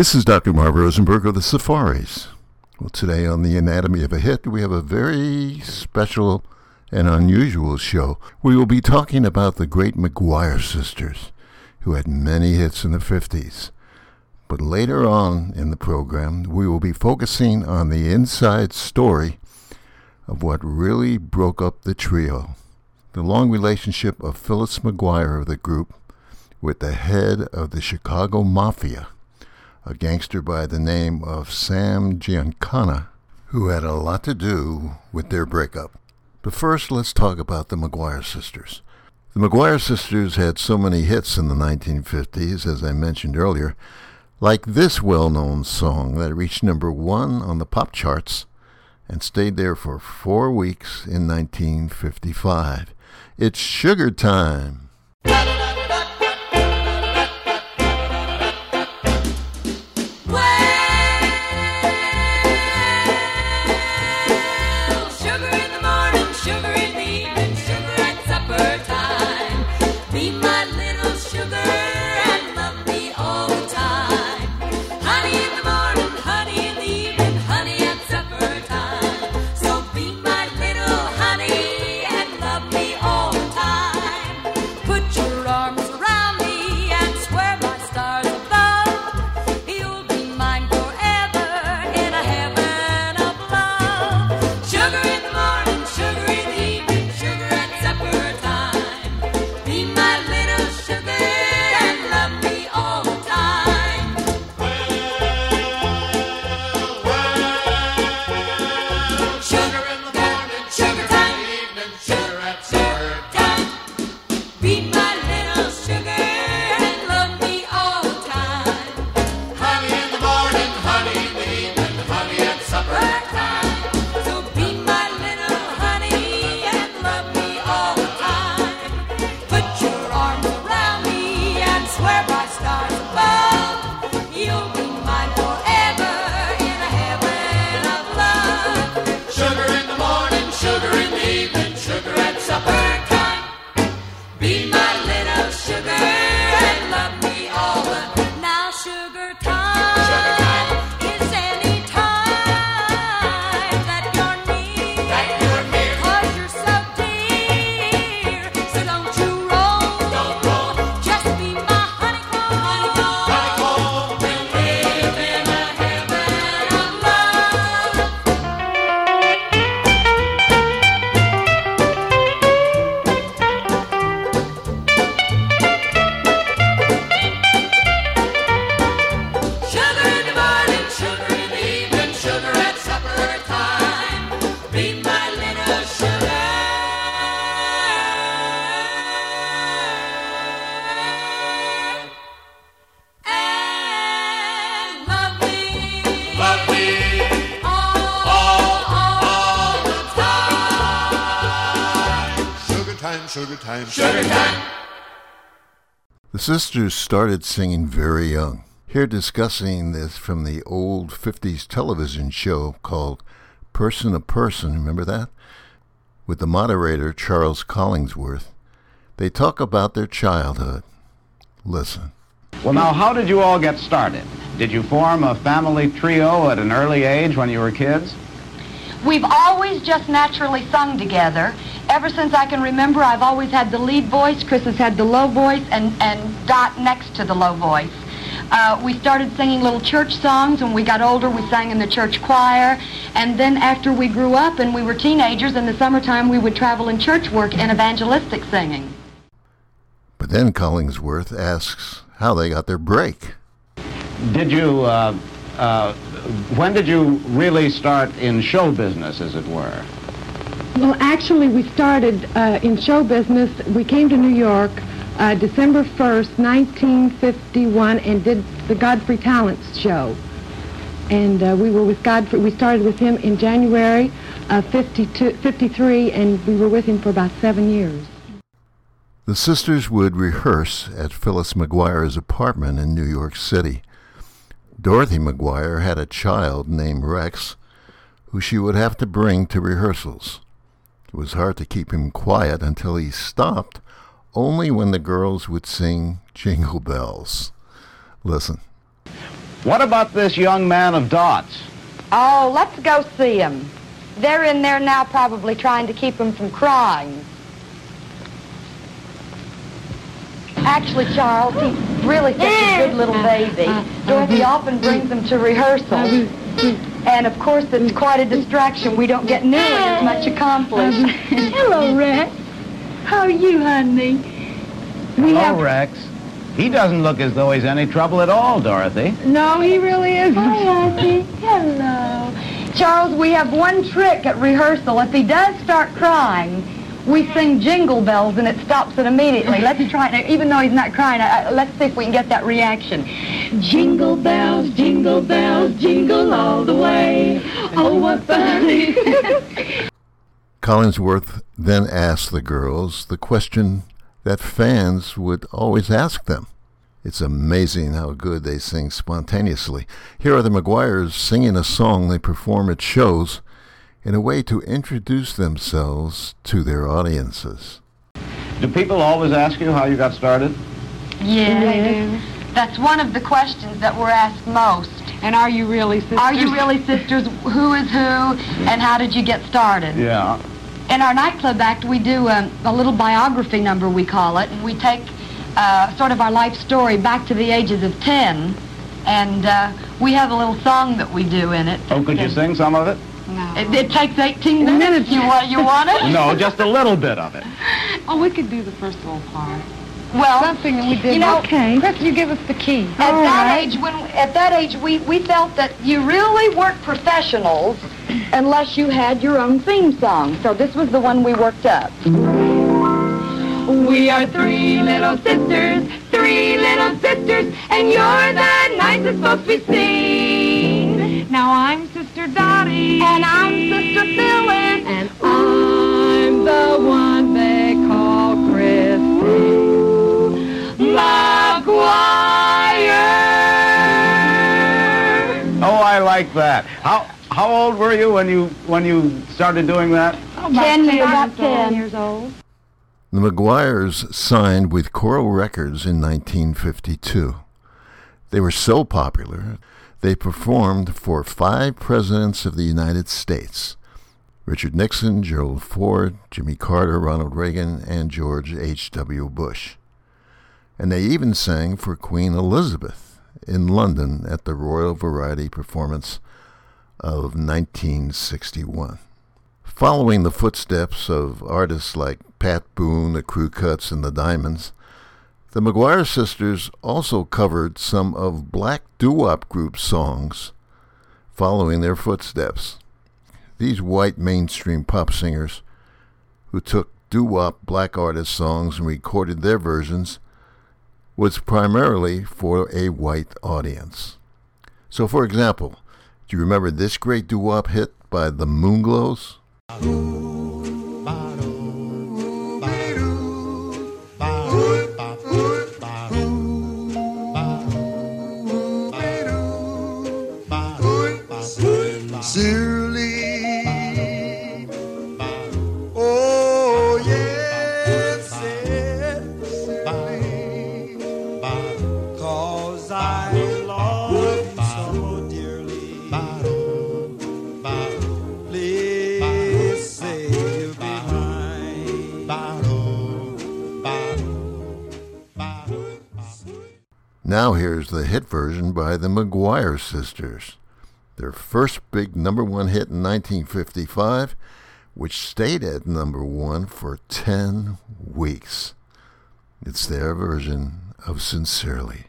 This is Dr. Marv Rosenberg of the Safaris. Well, today on the Anatomy of a Hit, we have a very special and unusual show. We will be talking about the great McGuire sisters, who had many hits in the 50s. But later on in the program, we will be focusing on the inside story of what really broke up the trio. The long relationship of Phyllis McGuire of the group with the head of the Chicago Mafia a gangster by the name of Sam Giancana, who had a lot to do with their breakup. But first, let's talk about the McGuire sisters. The McGuire sisters had so many hits in the 1950s, as I mentioned earlier, like this well known song that reached number one on the pop charts and stayed there for four weeks in 1955. It's Sugar Time. that's my The sisters started singing very young. Here discussing this from the old 50s television show called Person to Person, remember that? With the moderator Charles Collingsworth. They talk about their childhood. Listen. Well, now, how did you all get started? Did you form a family trio at an early age when you were kids? We've always just naturally sung together, ever since I can remember, I've always had the lead voice. Chris has had the low voice, and, and Dot next to the low voice. Uh, we started singing little church songs. When we got older, we sang in the church choir. And then after we grew up and we were teenagers, in the summertime, we would travel in church work and evangelistic singing. But then Collingsworth asks how they got their break. Did you, uh, uh, when did you really start in show business, as it were? Well, actually, we started uh, in show business. We came to New York uh, December 1st, 1951, and did the Godfrey Talents show. And uh, we were with Godfrey. We started with him in January of 52, 53, and we were with him for about seven years. The sisters would rehearse at Phyllis McGuire's apartment in New York City. Dorothy McGuire had a child named Rex, who she would have to bring to rehearsals. It was hard to keep him quiet until he stopped, only when the girls would sing Jingle Bells. Listen. What about this young man of dots? Oh, let's go see him. They're in there now probably trying to keep him from crying. Actually, Charles, he really such a good little baby. Dorothy often brings him to rehearsal. Mm-hmm. And of course, it's quite a distraction. We don't get nearly as much accomplished. Hello, Rex. How are you, honey? We Hello, have... Rex. He doesn't look as though he's any trouble at all, Dorothy. No, he really isn't. Hi, Auntie. Hello. Charles, we have one trick at rehearsal. If he does start crying, we sing Jingle Bells and it stops it immediately. Let's try it. Even though he's not crying, I, I, let's see if we can get that reaction. Jingle bells, jingle bells, jingle all the way. Oh, what fun. Collinsworth then asked the girls the question that fans would always ask them. It's amazing how good they sing spontaneously. Here are the McGuires singing a song they perform at shows in a way to introduce themselves to their audiences. Do people always ask you how you got started? Yeah, That's one of the questions that we're asked most. And are you really sisters? Are you really sisters? Who is who? And how did you get started? Yeah. In our nightclub act, we do a, a little biography number, we call it, and we take uh, sort of our life story back to the ages of 10, and uh, we have a little song that we do in it. Oh, could you sing some of it? No. It, it takes 18 minutes. You want, you want it? No, just a little bit of it. Oh, we could do the first little part. Well, Something that we did. You know, okay. Chris, you give us the key. At All that right. age, when at that age, we, we felt that you really weren't professionals unless you had your own theme song. So this was the one we worked up. We are three little sisters, three little sisters, and you're the nicest folks we've seen. Now I'm Sister Dottie. And I'm Sister Phyllis. And I'm the one they call Christy McGuire. Oh, I like that. How how old were you when you when you started doing that? Oh, ten years, about Twelve ten. years old. The McGuires signed with Coral Records in 1952. They were so popular, they performed for five presidents of the United States Richard Nixon, Gerald Ford, Jimmy Carter, Ronald Reagan, and George H.W. Bush. And they even sang for Queen Elizabeth in London at the Royal Variety Performance of 1961. Following the footsteps of artists like Pat Boone, the Crew Cuts, and the Diamonds, the McGuire sisters also covered some of black doo-wop group songs following their footsteps. These white mainstream pop singers who took doo-wop black artist songs and recorded their versions was primarily for a white audience. So for example, do you remember this great doo-wop hit by the Moonglows? Now here's the hit version by the McGuire sisters. Their first big number one hit in 1955, which stayed at number one for 10 weeks. It's their version of Sincerely.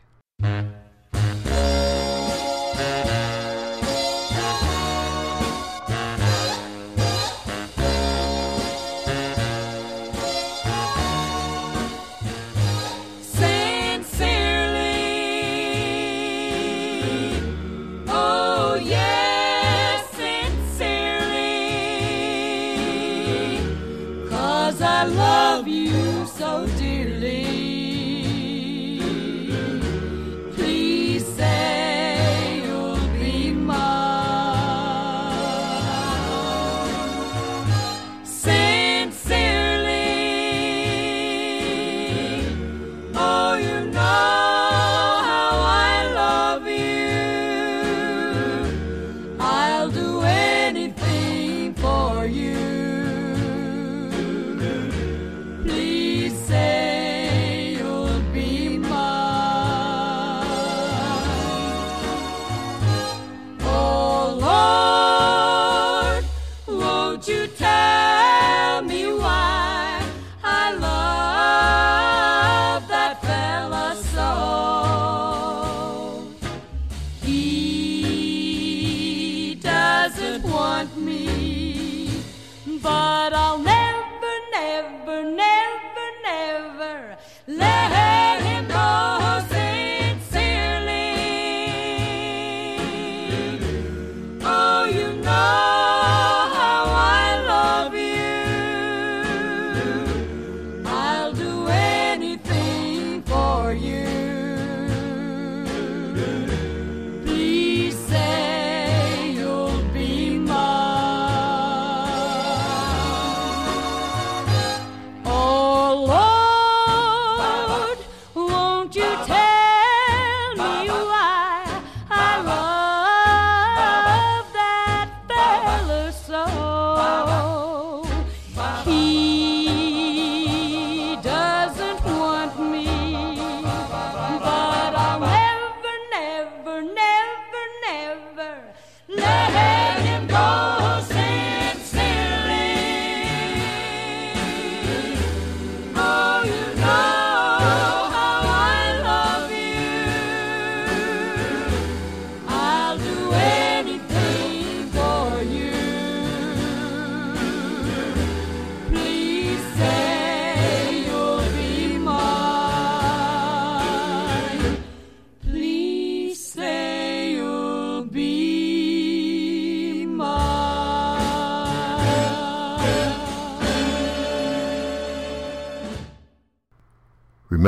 to you tell?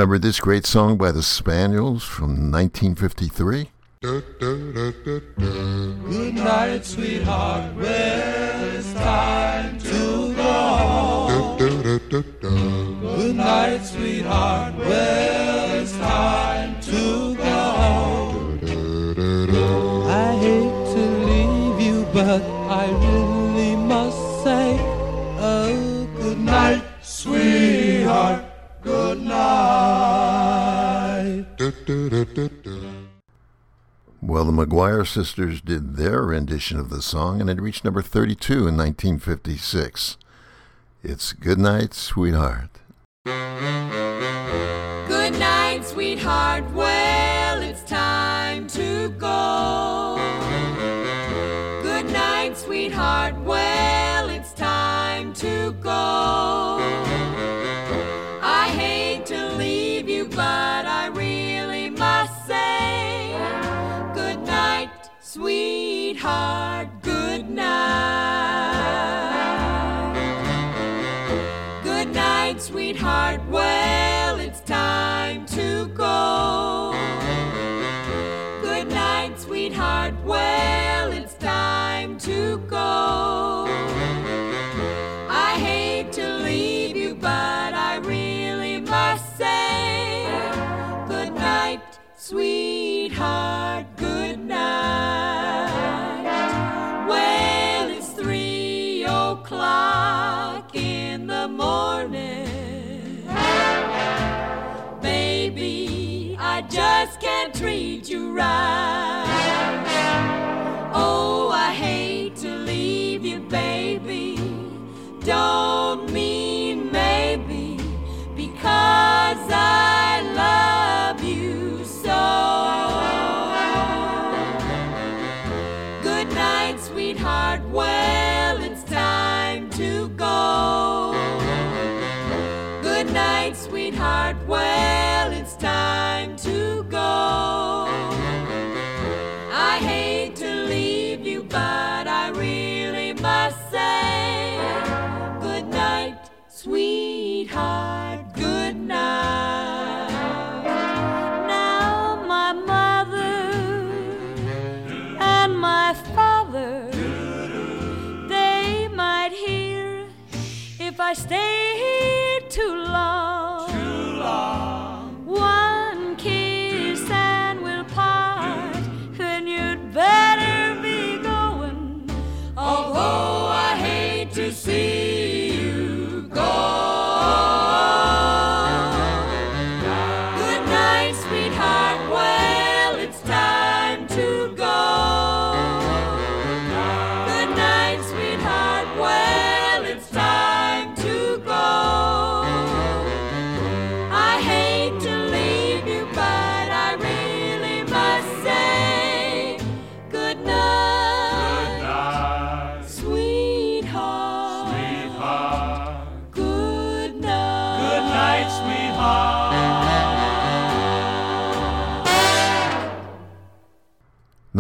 remember this great song by the Spaniels from 1953? Good night, sweetheart. Well, it's time to go. Good night, sweetheart. Well, it's time to go. I hate to leave you, but I really must say, oh, good night, sweetheart night. Well, the McGuire sisters did their rendition of the song, and it reached number 32 in 1956. It's Good Night, Sweetheart. Good night, sweetheart. Well, it's time. treat you right. Oh, I hate to leave you, baby. Don't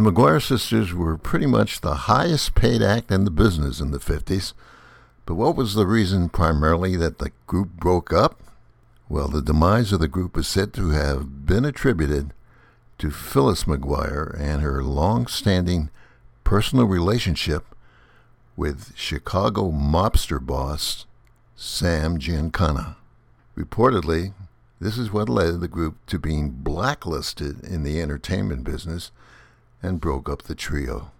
The McGuire sisters were pretty much the highest paid act in the business in the 50s, but what was the reason primarily that the group broke up? Well, the demise of the group is said to have been attributed to Phyllis McGuire and her long standing personal relationship with Chicago mobster boss Sam Giancana. Reportedly, this is what led the group to being blacklisted in the entertainment business and broke up the trio.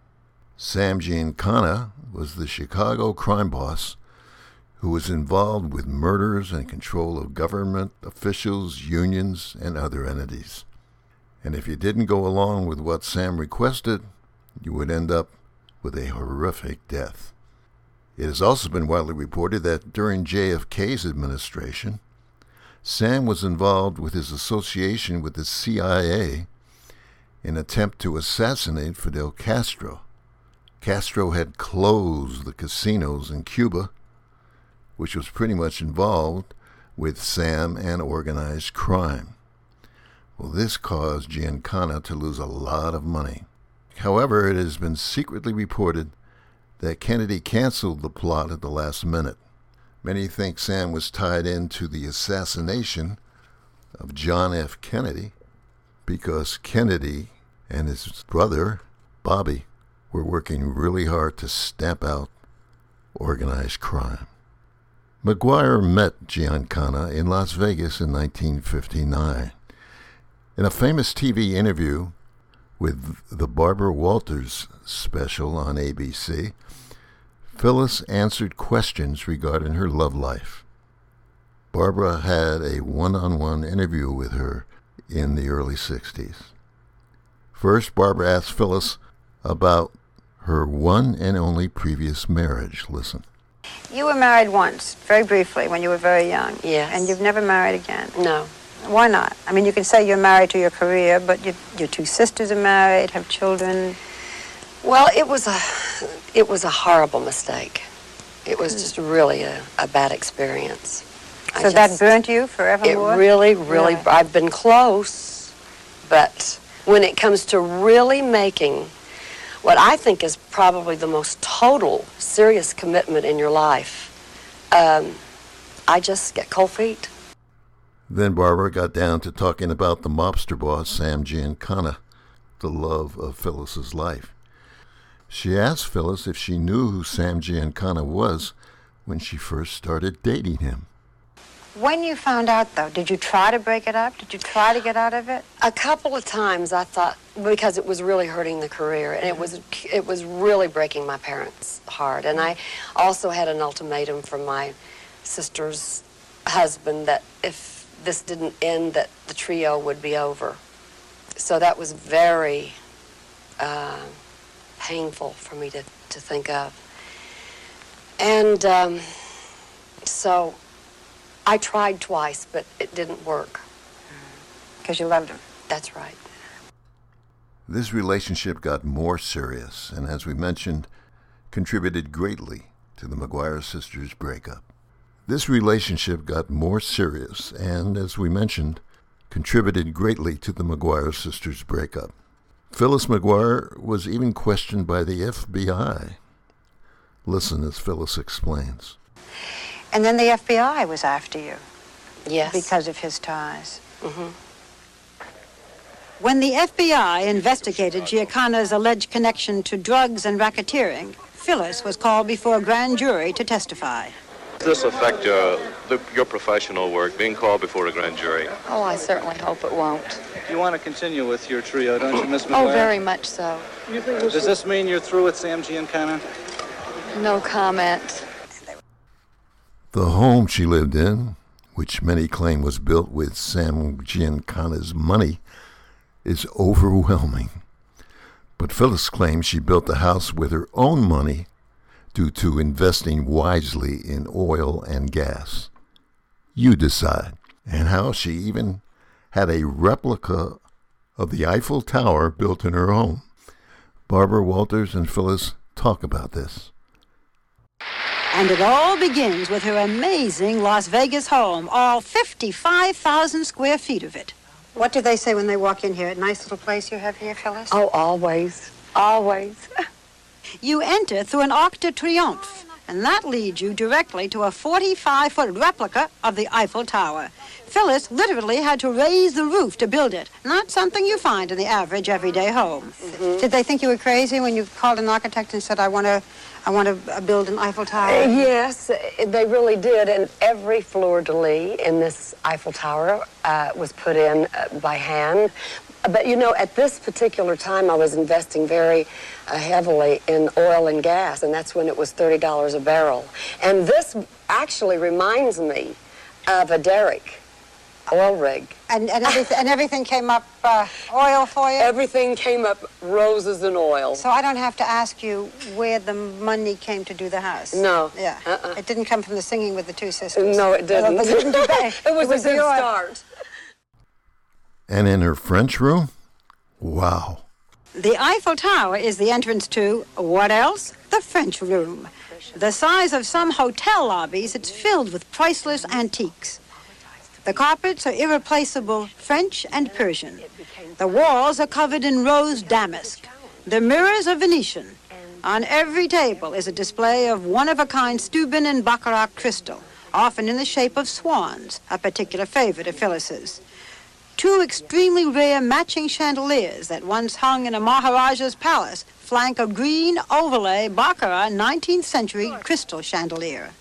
Sam Giancana was the Chicago crime boss who was involved with murders and control of government officials, unions, and other entities. And if you didn't go along with what Sam requested, you would end up with a horrific death. It has also been widely reported that during JFK's administration, Sam was involved with his association with the CIA in attempt to assassinate Fidel Castro. Castro had closed the casinos in Cuba, which was pretty much involved with Sam and organized crime. Well, this caused Giancana to lose a lot of money. However, it has been secretly reported that Kennedy canceled the plot at the last minute. Many think Sam was tied into the assassination of John F. Kennedy because Kennedy and his brother, Bobby, were working really hard to stamp out organized crime. McGuire met Giancana in Las Vegas in 1959. In a famous TV interview with the Barbara Walters special on ABC, Phyllis answered questions regarding her love life. Barbara had a one on one interview with her in the early 60s. First, Barbara asked Phyllis about her one and only previous marriage. Listen. You were married once, very briefly, when you were very young. Yes. And you've never married again. No. Why not? I mean, you can say you're married to your career, but you, your two sisters are married, have children. Well, it was a, it was a horrible mistake. It was hmm. just really a, a bad experience. I So that just- burnt you It forevermore? really, really, Really? I've been close, but when it comes to really making what I think is probably the most total, serious commitment in your life, um, I just get cold feet. Then Barbara got down to talking about the mobster boss, Sam Giancana, the love of Phyllis's life. She asked Phyllis if she knew who Sam Giancana was when she first started dating him. When you found out, though, did you try to break it up? Did you try to get out of it? A couple of times I thought because it was really hurting the career and it was it was really breaking my parents' heart. And I also had an ultimatum from my sister's husband that if this didn't end, that the trio would be over. So that was very uh, painful for me to, to think of. And um, so I tried twice, but it didn't work. Because you loved him. That's right. This relationship got more serious and, as we mentioned, contributed greatly to the McGuire sisters' breakup. This relationship got more serious and, as we mentioned, contributed greatly to the McGuire sisters' breakup. Phyllis McGuire was even questioned by the FBI. Listen as Phyllis explains. And then the FBI was after you Yes. because of his ties. Mm-hmm. When the FBI investigated Giancana's alleged connection to drugs and racketeering, Phyllis was called before a grand jury to testify. Does this affect your, the, your professional work, being called before a grand jury? Oh, I certainly hope it won't. You want to continue with your trio, don't you, Miss Oh, very much so. Does this mean you're through with Sam Giancana? No comment. The home she lived in, which many claim was built with Sam Giancana's money, is overwhelming. But Phyllis claims she built the house with her own money due to investing wisely in oil and gas. You decide. And how she even had a replica of the Eiffel Tower built in her home. Barbara Walters and Phyllis talk about this. And it all begins with her amazing Las Vegas home, all 55,000 square feet of it. What do they say when they walk in here? Nice little place you have here, Phyllis? Oh, always, always. You enter through an Arc de Triomphe, and that leads you directly to a 45-foot replica of the Eiffel Tower. Phyllis literally had to raise the roof to build it, not something you find in the average everyday home. Mm-hmm. Did they think you were crazy when you called an architect and said, I want to I want to build an Eiffel Tower? Uh, yes, they really did. And every fleur de lis in this Eiffel Tower uh, was put in uh, by hand. But you know, at this particular time, I was investing very uh, heavily in oil and gas, and that's when it was $30 a barrel. And this actually reminds me of a derrick oil rig. And, and, everything, and everything came up uh, oil for you? Everything came up roses and oil. So I don't have to ask you where the money came to do the house? No. Yeah. Uh-uh. It didn't come from the singing with the two sisters? No, it didn't. Well, didn't do that. it was, a good your- start. And in her French room? Wow. The Eiffel Tower is the entrance to what else? The French room. The size of some hotel lobbies, it's filled with priceless antiques. The carpets are irreplaceable French and Persian. The walls are covered in rose damask. The mirrors are Venetian. On every table is a display of one-of-a-kind Steuben and Baccarat crystal, often in the shape of swans, a particular favorite of Phyllis's. Two extremely rare matching chandeliers that once hung in a Maharaja's palace flank a green overlay Baccarat 19th century crystal chandelier.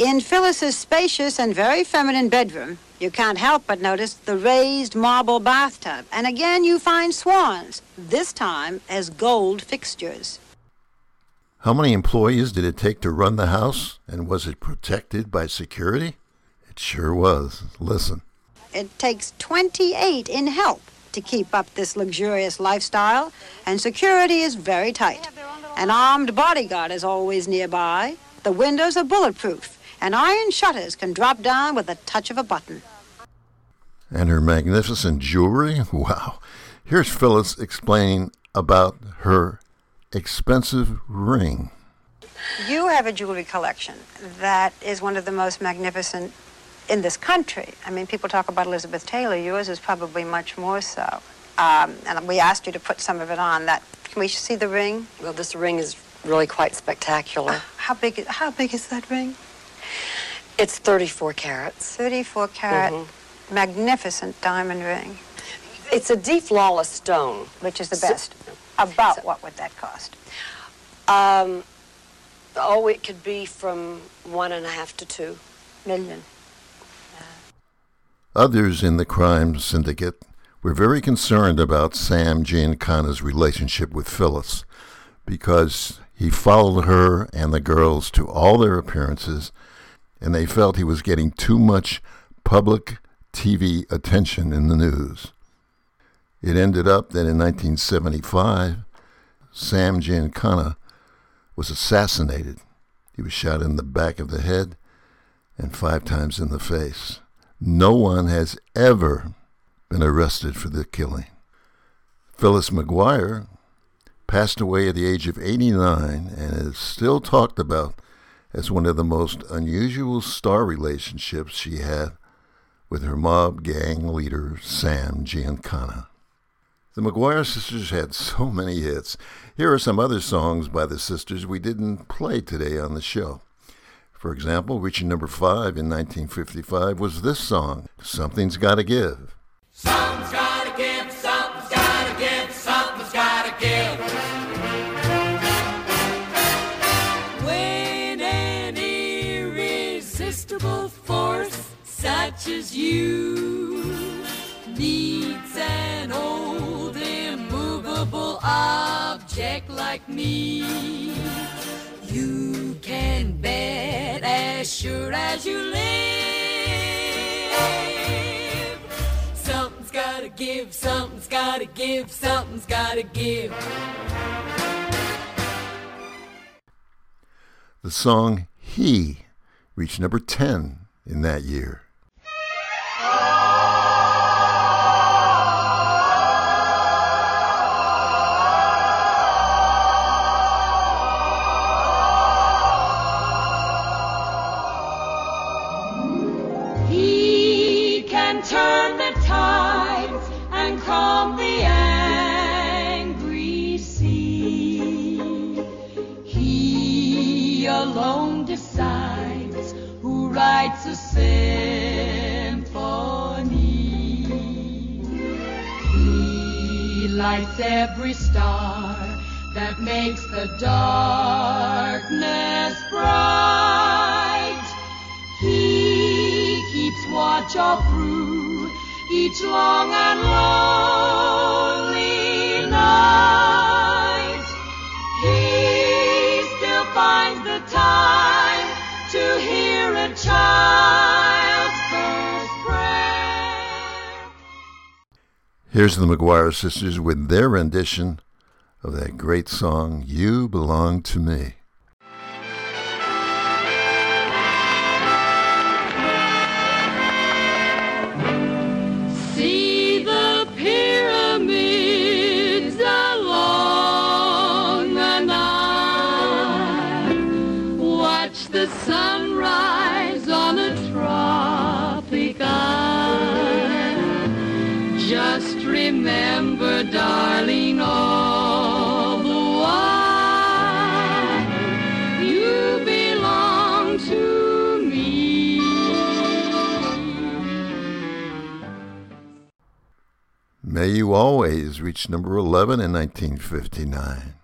In Phyllis's spacious and very feminine bedroom, you can't help but notice the raised marble bathtub. And again, you find swans, this time as gold fixtures. How many employees did it take to run the house? And was it protected by security? It sure was. Listen. It takes 28 in help to keep up this luxurious lifestyle, and security is very tight. An armed bodyguard is always nearby. The windows are bulletproof, and iron shutters can drop down with a touch of a button. And her magnificent jewelry? Wow. Here's Phyllis explaining about her expensive ring. You have a jewelry collection that is one of the most magnificent in this country. I mean, people talk about Elizabeth Taylor. Yours is probably much more so. Um, and we asked you to put some of it on. That can we see the ring? Well, this ring is really quite spectacular. How big? How big is that ring? It's 34 carats. 34 carat, Mhm. magnificent diamond ring. It's a deflawless stone. Which is the So- best. About what would that cost? Um, oh, it could be from one and a half to two million. Others in the crime syndicate were very concerned about Sam Giancana's relationship with Phyllis because he followed her and the girls to all their appearances and they felt he was getting too much public TV attention in the news. It ended up that in 1975, Sam Giancana was assassinated. He was shot in the back of the head and five times in the face. No one has ever been arrested for the killing. Phyllis McGuire passed away at the age of 89 and is still talked about as one of the most unusual star relationships she had with her mob gang leader, Sam Giancana. The McGuire sisters had so many hits. Here are some other songs by the sisters we didn't play today on the show. For example, reaching number five in 1955 was this song, Something's Gotta Give. Something's gotta such as you needs an old immovable object like me, you can bet as sure as you live. Something's gotta give, something's gotta give, something's gotta give. The song He reached number 10 in that year. Finds the time to hear a child's first prayer. Here's the McGuire sisters with their rendition of that great song, You Belong to Me. May You Always reached number 11 in 1959.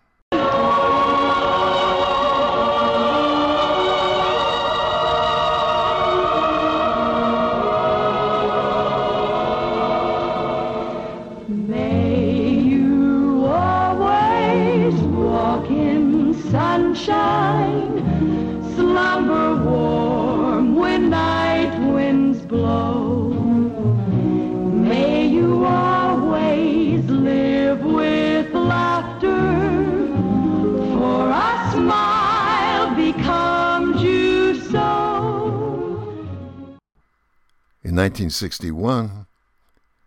1961,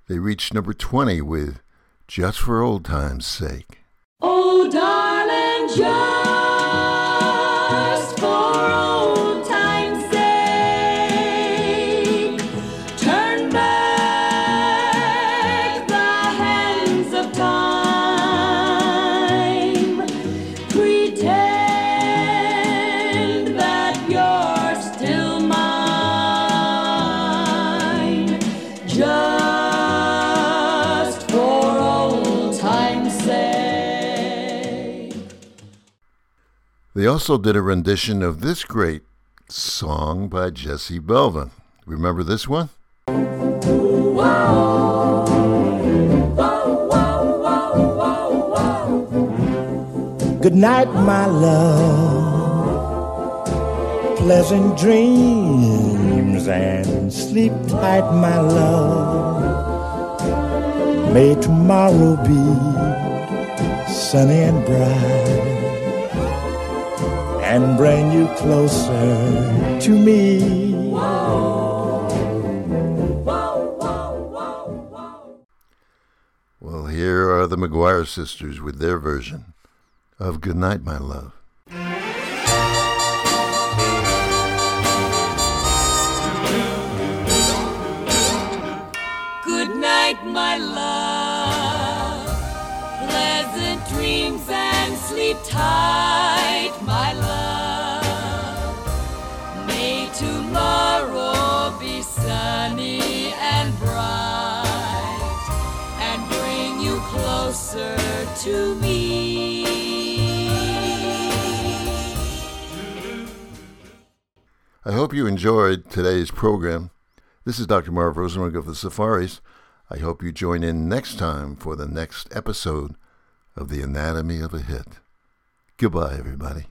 they reached number 20 with Just for Old Time's Sake. Also did a rendition of this great song by Jesse Belvin. Remember this one? Good night, my love. Pleasant dreams and sleep tight, my love. May tomorrow be sunny and bright and bring you closer to me. Well, here are the McGuire sisters with their version of Good Night, My Love. Good night, my love. Dreams and sleep tight, my love. May tomorrow be sunny and bright and bring you closer to me. I hope you enjoyed today's program. This is Dr. Marv Rosenberg of the Safaris. I hope you join in next time for the next episode of The Anatomy of a Hit. Goodbye, everybody.